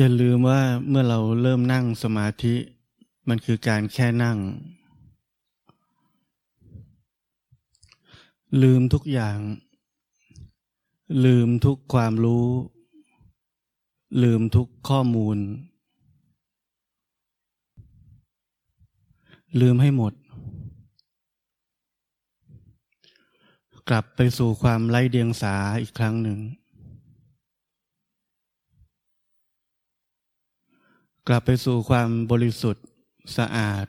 อย่าลืมว่าเมื่อเราเริ่มนั่งสมาธิ มันคือการแค่นั่ง ลืมทุกอย่าง ลืมทุกความรู้ ลืมทุกข้อมูล ลืมให้หมด กลับไปสู่ความไร้เดียงสาอีกครั้งหนึ่ง กลับไปสู่ความบริสุทธิ์สะอาด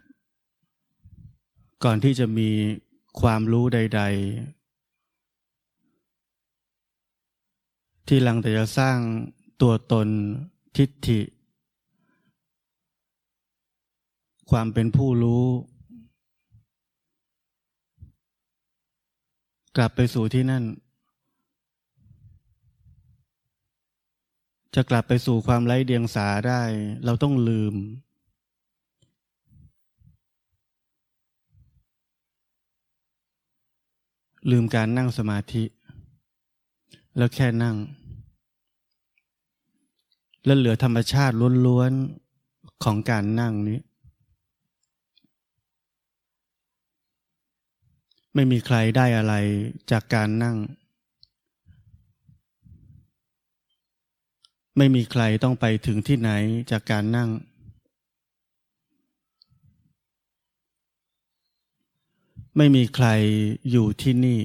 ก่อนที่จะมีความรู้ใด ๆ ที่หลังแต่จะสร้างตัวตนทิฏฐิ ความเป็นผู้รู้ กลับไปสู่ที่นั่น จะกลับไปสู่ความไร้เดียงสาได้ เราต้องลืม ลืมการนั่งสมาธิ แล้วแค่นั่ง แล้วเหลือธรรมชาติล้วนๆของการนั่งนี้ ไม่มีใครได้อะไรจากการนั่ง ไม่มีใครต้องไปถึงที่ไหนจากการนั่ง ไม่มีใครอยู่ที่นี่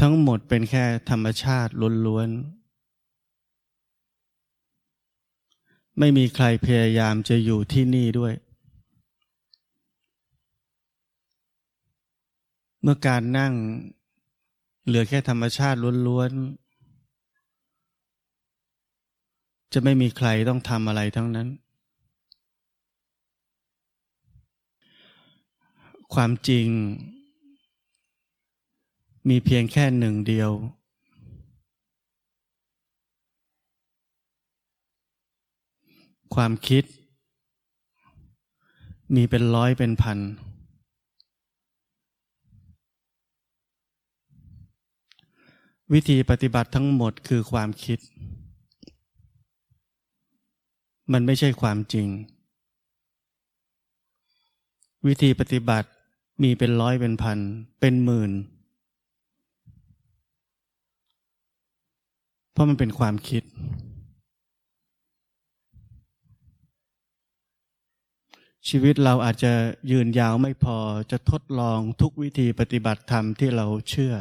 ทั้งหมดเป็นแค่ธรรมชาติล้วนๆ ไม่มีใครพยายามจะอยู่ที่นี่ด้วย เมื่อการนั่ง เหลือแค่ธรรมชาติล้วนๆ จะไม่มีใครต้องทำอะไรทั้งนั้น ความจริง มีเพียงแค่หนึ่งเดียว ความคิด มีเป็นร้อยเป็นพัน วิธีปฏิบัติทั้งหมดคือความคิด มันไม่ใช่ความจริง วิธีปฏิบัติมีเป็นร้อยเป็นพัน เป็นหมื่น เพราะมันเป็นความคิด ชีวิตเราอาจจะยืนยาวไม่พอจะทดลองทุกวิธีปฏิบัติธรรมที่เราเชื่อ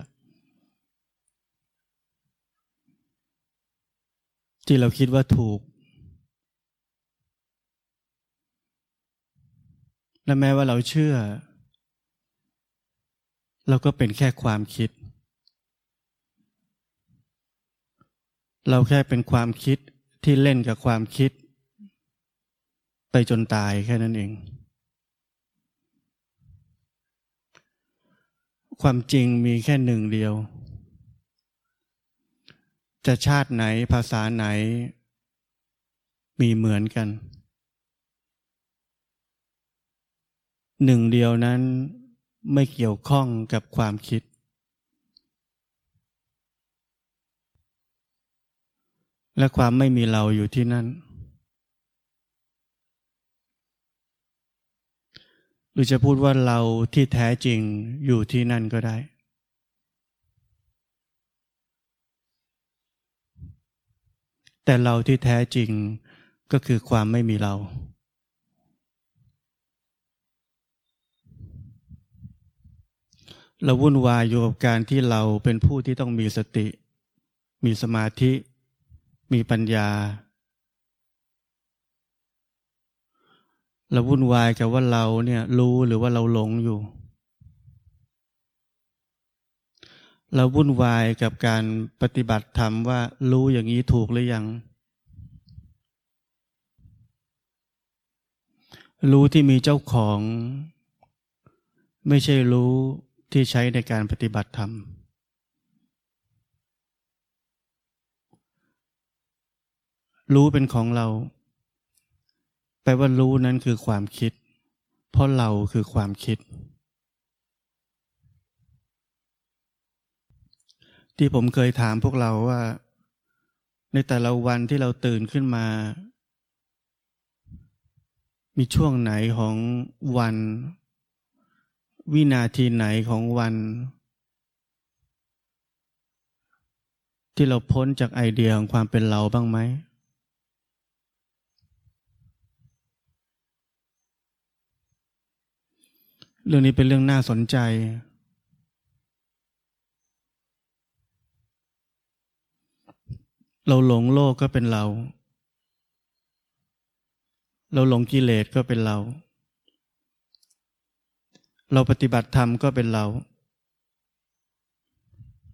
ที่เราคิดว่าถูก และแม้ว่าเราเชื่อ เราก็เป็นแค่ความคิด เราแค่เป็นความคิดที่เล่นกับความคิด ไปจนตายแค่นั้นเอง ความจริงมีแค่หนึ่งเดียว จะชาติไหนภาษาไหน มีเหมือนกัน หนึ่งเดียวนั้นไม่เกี่ยวข้องกับความคิด และความไม่มีเราอยู่ที่นั่นหรือจะพูดว่าเราที่แท้จริงอยู่ที่นั่นก็ได้ แต่เราที่แท้จริงก็คือความไม่มีเรา เราวุ่นวายอยู่กับการที่เราเป็นผู้ที่ต้องมีสติ มีสมาธิ มีปัญญา เราวุ่นวายกับว่าเราเนี่ยรู้หรือว่าเราหลงอยู่ เราวุ่นวายกับการปฏิบัติธรรมว่ารู้อย่างนี้ถูกหรือยัง รู้ที่มีเจ้าของ ไม่ใช่รู้ที่ใช้ในการปฏิบัติธรรม รู้เป็นของเรา แปลว่ารู้นั้นคือความคิด เพราะเราคือความคิด ที่ผมเคยถามพวกเราว่า ในแต่ละวันที่เราตื่นขึ้นมา มีช่วงไหนของวัน วินาทีไหนของวัน ที่เราพ้นจากไอเดียของความเป็นเราบ้างไหมเรื่องนี้เป็นเรื่องน่าสนใจ เราหลงโลกก็เป็นเรา เราหลงกิเลสก็เป็นเรา เราปฏิบัติธรรมก็เป็นเรา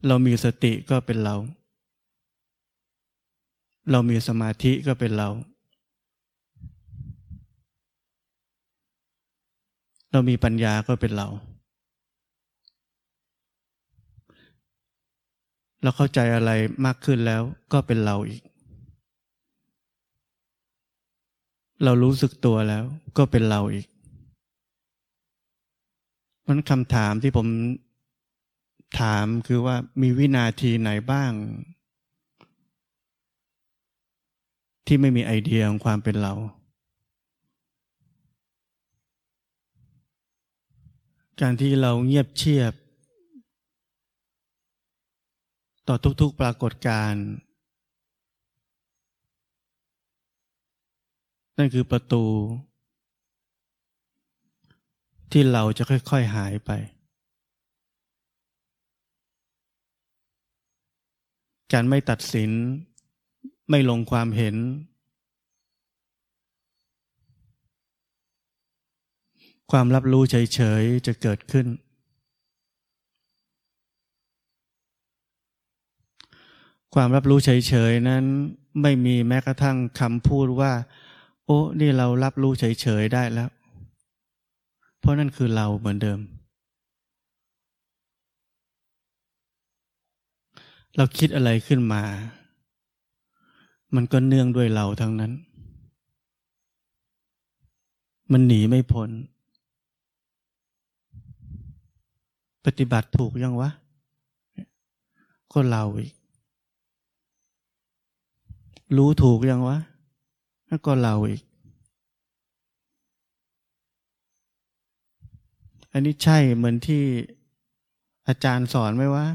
เรามีสติก็เป็นเรา เรามีสมาธิก็เป็นเรา เรามีปัญญาก็เป็นเรา เราเข้าใจอะไรมากขึ้นแล้วก็เป็นเราอีก เรารู้สึกตัวแล้วก็เป็นเราอีกมันคำถามที่ผมถามคือว่ามีวินาทีไหนบ้าง ที่ไม่มีไอเดียของความเป็นเรา การที่เราเงียบเชียบ ต่อทุกๆปรากฏการณ์นั่นคือประตู ที่เราจะค่อย ๆหายไป การไม่ตัดสิน ไม่ลงความเห็น ความรับรู้เฉย ๆ จะเกิดขึ้น ความรับรู้เฉยๆนั้นไม่มีแม้กระทั่งคำพูดว่า โอ้นี่เรารับรู้เฉยๆได้แล้ว เพราะนั่นคือเราเหมือนเดิม เราคิดอะไรขึ้นมา มันก็เนื่องด้วยเราทั้งนั้น มันหนีไม่พ้นปฏิบัติถูกยังวะ ก็เราอีก รู้ถูกยังวะแล้วก็เราอีก อันนี้ใช่เหมือนที่อาจารย์สอนไหมวะ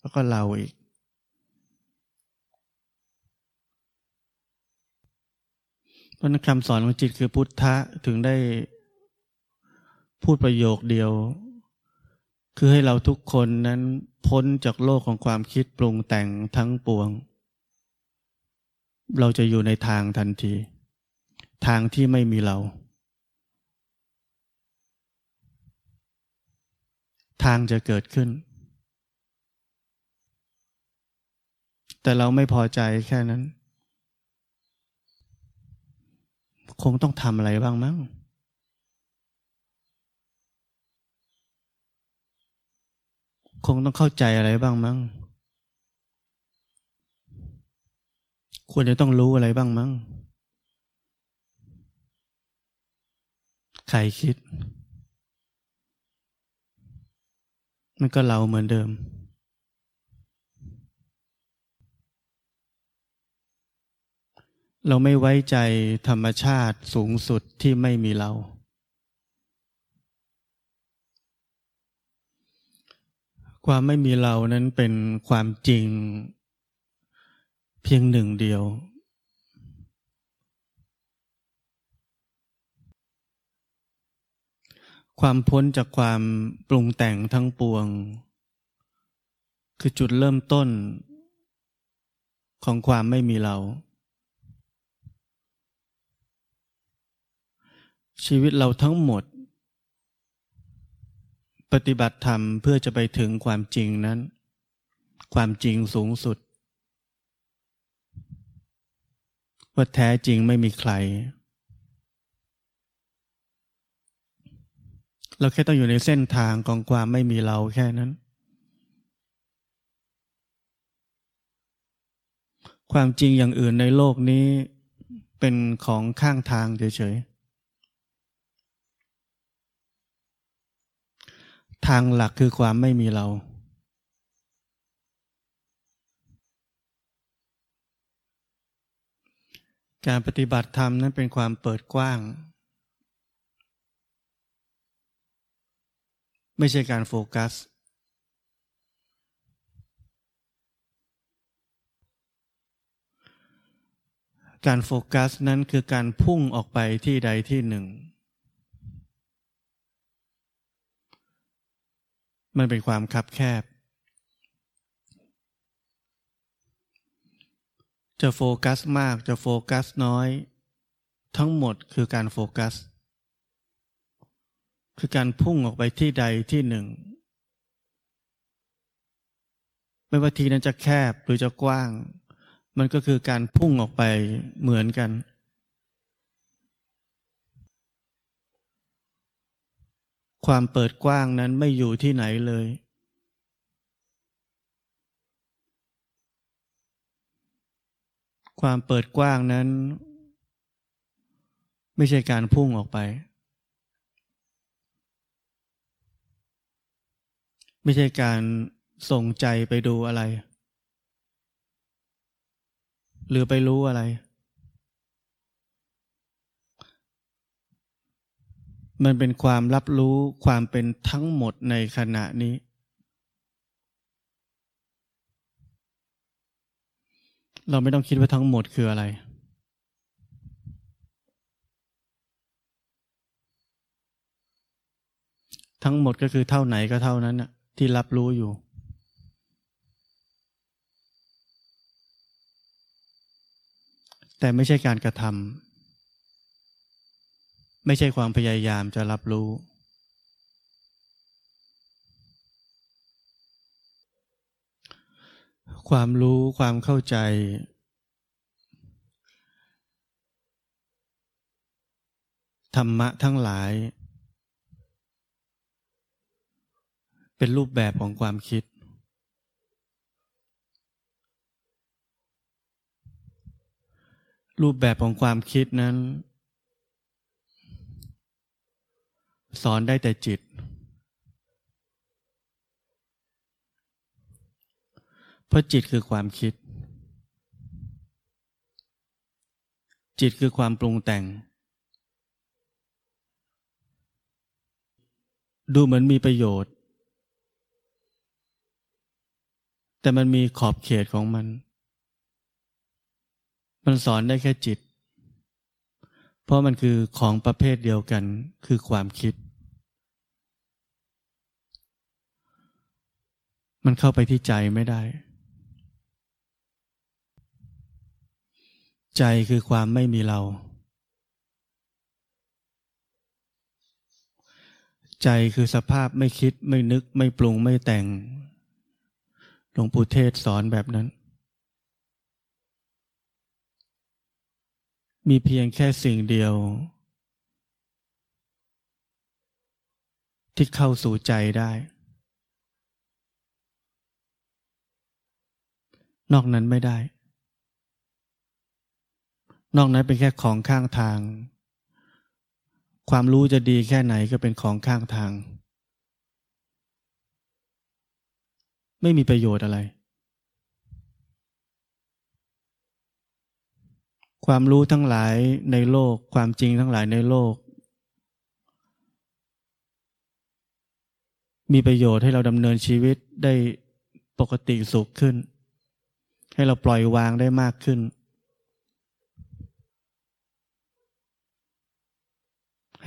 แล้วก็เราอีก เพราะนั้นคำสอนของจิตคือพุทธะถึงได้พูดประโยคเดียว คือให้เราทุกคนนั้นพ้นจากโลกของความคิดปรุงแต่งทั้งปวง เราจะอยู่ในทางทันที ทางที่ไม่มีเรา ทางจะเกิดขึ้น แต่เราไม่พอใจแค่นั้น คงต้องทำอะไรบ้างมั้งคงต้องเข้าใจอะไรบ้างมั้ง ควรจะต้องรู้อะไรบ้างมั้ง ใครคิด มันก็เราเหมือนเดิม เราไม่ไว้ใจธรรมชาติสูงสุดที่ไม่มีเรา ความไม่มีเรานั้นเป็นความจริง เพียงหนึ่งเดียว ความพ้นจากความปรุงแต่งทั้งปวง คือจุดเริ่มต้นของความไม่มีเรา ชีวิตเราทั้งหมด ปฏิบัติธรรมเพื่อจะไปถึงความจริงนั้น ความจริงสูงสุด ว่าแท้จริงไม่มีใคร เราแค่ต้องอยู่ในเส้นทางของความไม่มีเราแค่นั้น ความจริงอย่างอื่นในโลกนี้เป็นของข้างทางเฉยๆ ทางหลักคือความไม่มีเรา การปฏิบัติธรรมนั้นเป็นความเปิดกว้าง ไม่ใช่การโฟกัส การโฟกัสนั้นคือการพุ่งออกไปที่ใดที่หนึ่ง มันเป็นความคับแคบ จะโฟกัสมากจะโฟกัสน้อย ทั้งหมดคือการโฟกัส คือการพุ่งออกไปที่ใดที่หนึ่ง ไม่ว่าทีนั้นจะแคบหรือจะกว้าง มันก็คือการพุ่งออกไปเหมือนกัน ความเปิดกว้างนั้นไม่อยู่ที่ไหนเลย ความเปิดกว้างนั้น ไม่ใช่การพุ่งออกไป ไม่ใช่การส่งใจไปดูอะไร หรือไปรู้อะไร มันเป็นความรับรู้ความเป็นทั้งหมดในขณะนี้ เราไม่ต้องคิดว่าทั้งหมดคืออะไร ทั้งหมดก็คือเท่าไหนก็เท่านั้นนะที่รับรู้อยู่ แต่ไม่ใช่การกระทำไม่ใช่ความพยายามจะรับรู้ ความรู้ความเข้าใจ ธรรมะทั้งหลาย เป็นรูปแบบของความคิด รูปแบบของความคิดนั้น สอนได้แต่จิตเพ ราะจิตคือความคิด จิตคือความปรุงแต่ง ดูเหมือนมีประโยชน์ แต่มันมีขอบเขตของมัน มันสอนได้แค่จิต เพราะมันคือของประเภทเดียวกันคือความคิด มันเข้าไปที่ใจไม่ได้ ใจคือความไม่มีเรา ใจคือสภาพไม่คิดไม่นึกไม่ปรุงไม่แต่ง หลวงปู่เทศสอนแบบนั้น มีเพียงแค่สิ่งเดียว ที่เข้าสู่ใจได้ นอกนั้นไม่ได้ นอกนั้นเป็นแค่ของข้างทาง ความรู้จะดีแค่ไหนก็เป็นของข้างทาง ไม่มีประโยชน์อะไร ความรู้ทั้งหลายในโลก ความจริงทั้งหลายในโลก มีประโยชน์ให้เราดำเนินชีวิตได้ปกติสุขขึ้น ให้เราปล่อยวางได้มากขึ้น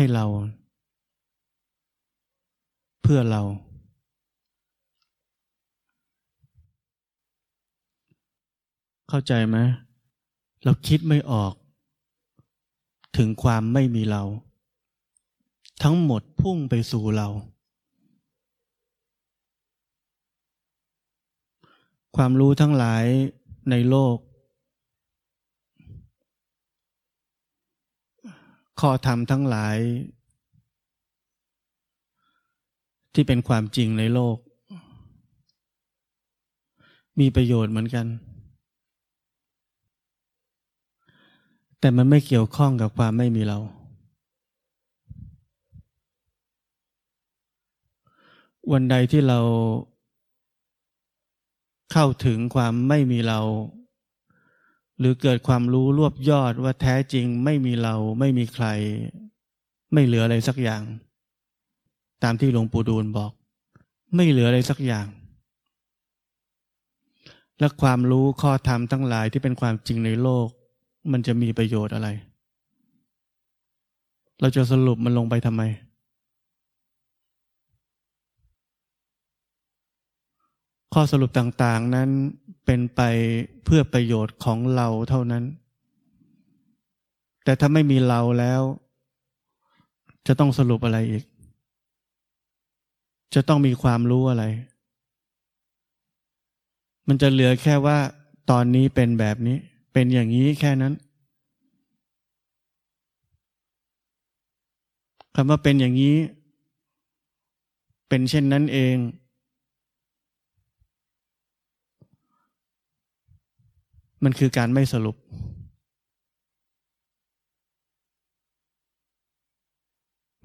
ให้เรา เพื่อเรา เข้าใจไหมเราคิดไม่ออก ถึงความไม่มีเรา ทั้งหมดพุ่งไปสู่เรา ความรู้ทั้งหลายในโลก ข้อธรรมทั้งหลาย ที่เป็นความจริงในโลก มีประโยชน์เหมือนกัน แต่มันไม่เกี่ยวข้องกับความไม่มีเรา วันใดที่เราเข้าถึงความไม่มีเรา หรือเกิดความรู้รวบยอดว่าแท้จริงไม่มีเราไม่มีใคร ไม่เหลืออะไรสักอย่าง ตามที่หลวงปู่ดูลบอก ไม่เหลืออะไรสักอย่าง และความรู้ข้อธรรมทั้งหลายที่เป็นความจริงในโลก มันจะมีประโยชน์อะไร เราจะสรุปมันลงไปทำไม ข้อสรุปต่างๆนั้นเป็นไปเพื่อประโยชน์ของเราเท่านั้น แต่ถ้าไม่มีเราแล้ว จะต้องสรุปอะไรอีก จะต้องมีความรู้อะไร มันจะเหลือแค่ว่าตอนนี้เป็นแบบนี้ เป็นอย่างนี้แค่นั้นคำว่าเป็นอย่างนี้ เป็นเช่นนั้นเอง มันคือการไม่สรุป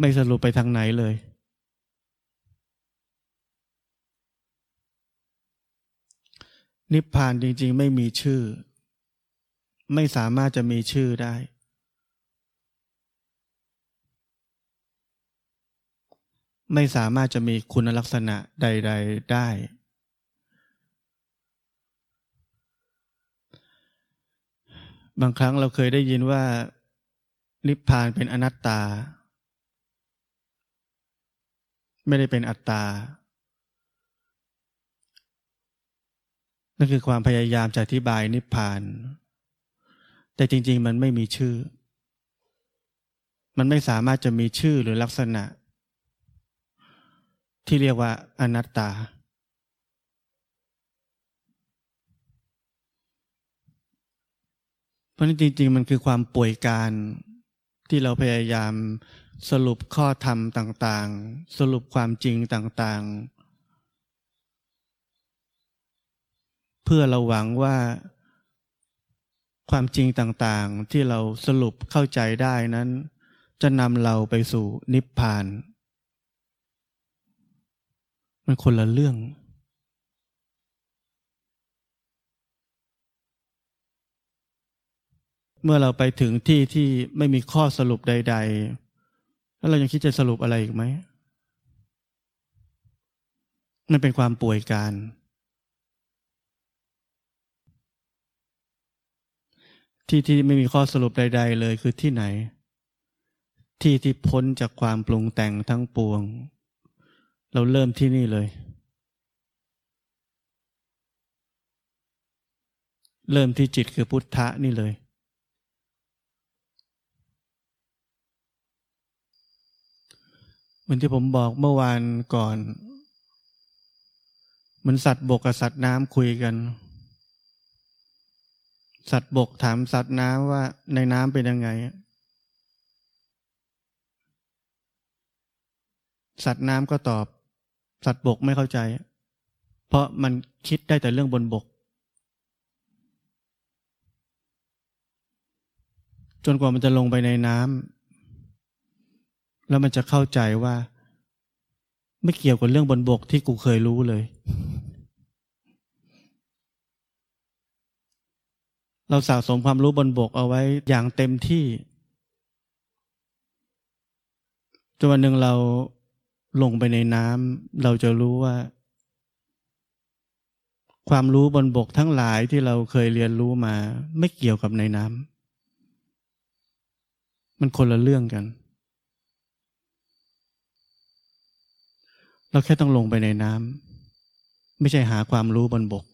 ไม่สรุปไปทางไหนเลย นิพพานจริง ๆ ไม่มีชื่อ ไม่สามารถจะมีชื่อได้ ไม่สามารถจะมีคุณลักษณะใด ๆ ได้ บางครั้งเราเคยได้ยินว่านิพพานเป็นอนัตตา ไม่ได้เป็นอัตตา นั่นคือความพยายามจะอธิบายนิพพาน แต่จริง ๆ มันไม่มีชื่อ มันไม่สามารถจะมีชื่อหรือลักษณะ ที่เรียกว่าอนัตตา เพราะนั้นจริง ๆ มันคือความป่วยการที่เราพยายามสรุปข้อธรรมต่าง ๆ สรุปความจริงต่าง ๆ เพื่อเราหวังว่าความจริงต่างๆ ที่เราสรุปเข้าใจได้นั้น จะนำเราไปสู่นิพพาน มันคนละเรื่อง เมื่อเราไปถึงที่ที่ไม่มีข้อสรุปใด ๆ แล้วเรายังคิดจะสรุปอะไรอีกไหมมันเป็นความป่วยการ ที่ที่ไม่มีข้อสรุปใด ๆ เลยคือที่ไหน ที่ที่พ้นจากความปรุงแต่งทั้งปวง เราเริ่มที่นี่เลย เริ่มที่จิตคือพุทธะนี่เลย เหมือนที่ผมบอกเมื่อวานก่อนเหมือนสัตว์บกกับสัตว์น้ำคุยกัน สัตว์บกถามสัตว์น้ำว่าในน้ำเป็นยังไง สัตว์น้ำก็ตอบ สัตว์บกไม่เข้าใจ เพราะมันคิดได้แต่เรื่องบนบก จนกว่ามันจะลงไปในน้ำ แล้วมันจะเข้าใจว่า ไม่เกี่ยวกับเรื่องบนบกที่กูเคยรู้เลย เราสะสมความรู้บนบกเอาไว้อย่างเต็มที่จนวันหนึ่งเราลงไปในน้ำเราจะรู้ว่า ความรู้บนบกทั้งหลายที่เราเคยเรียนรู้มา ไม่เกี่ยวกับในน้ำมันคนละเรื่องกัน เราแค่ต้องลงไปในน้ำไม่ใช่หาความรู้บนบก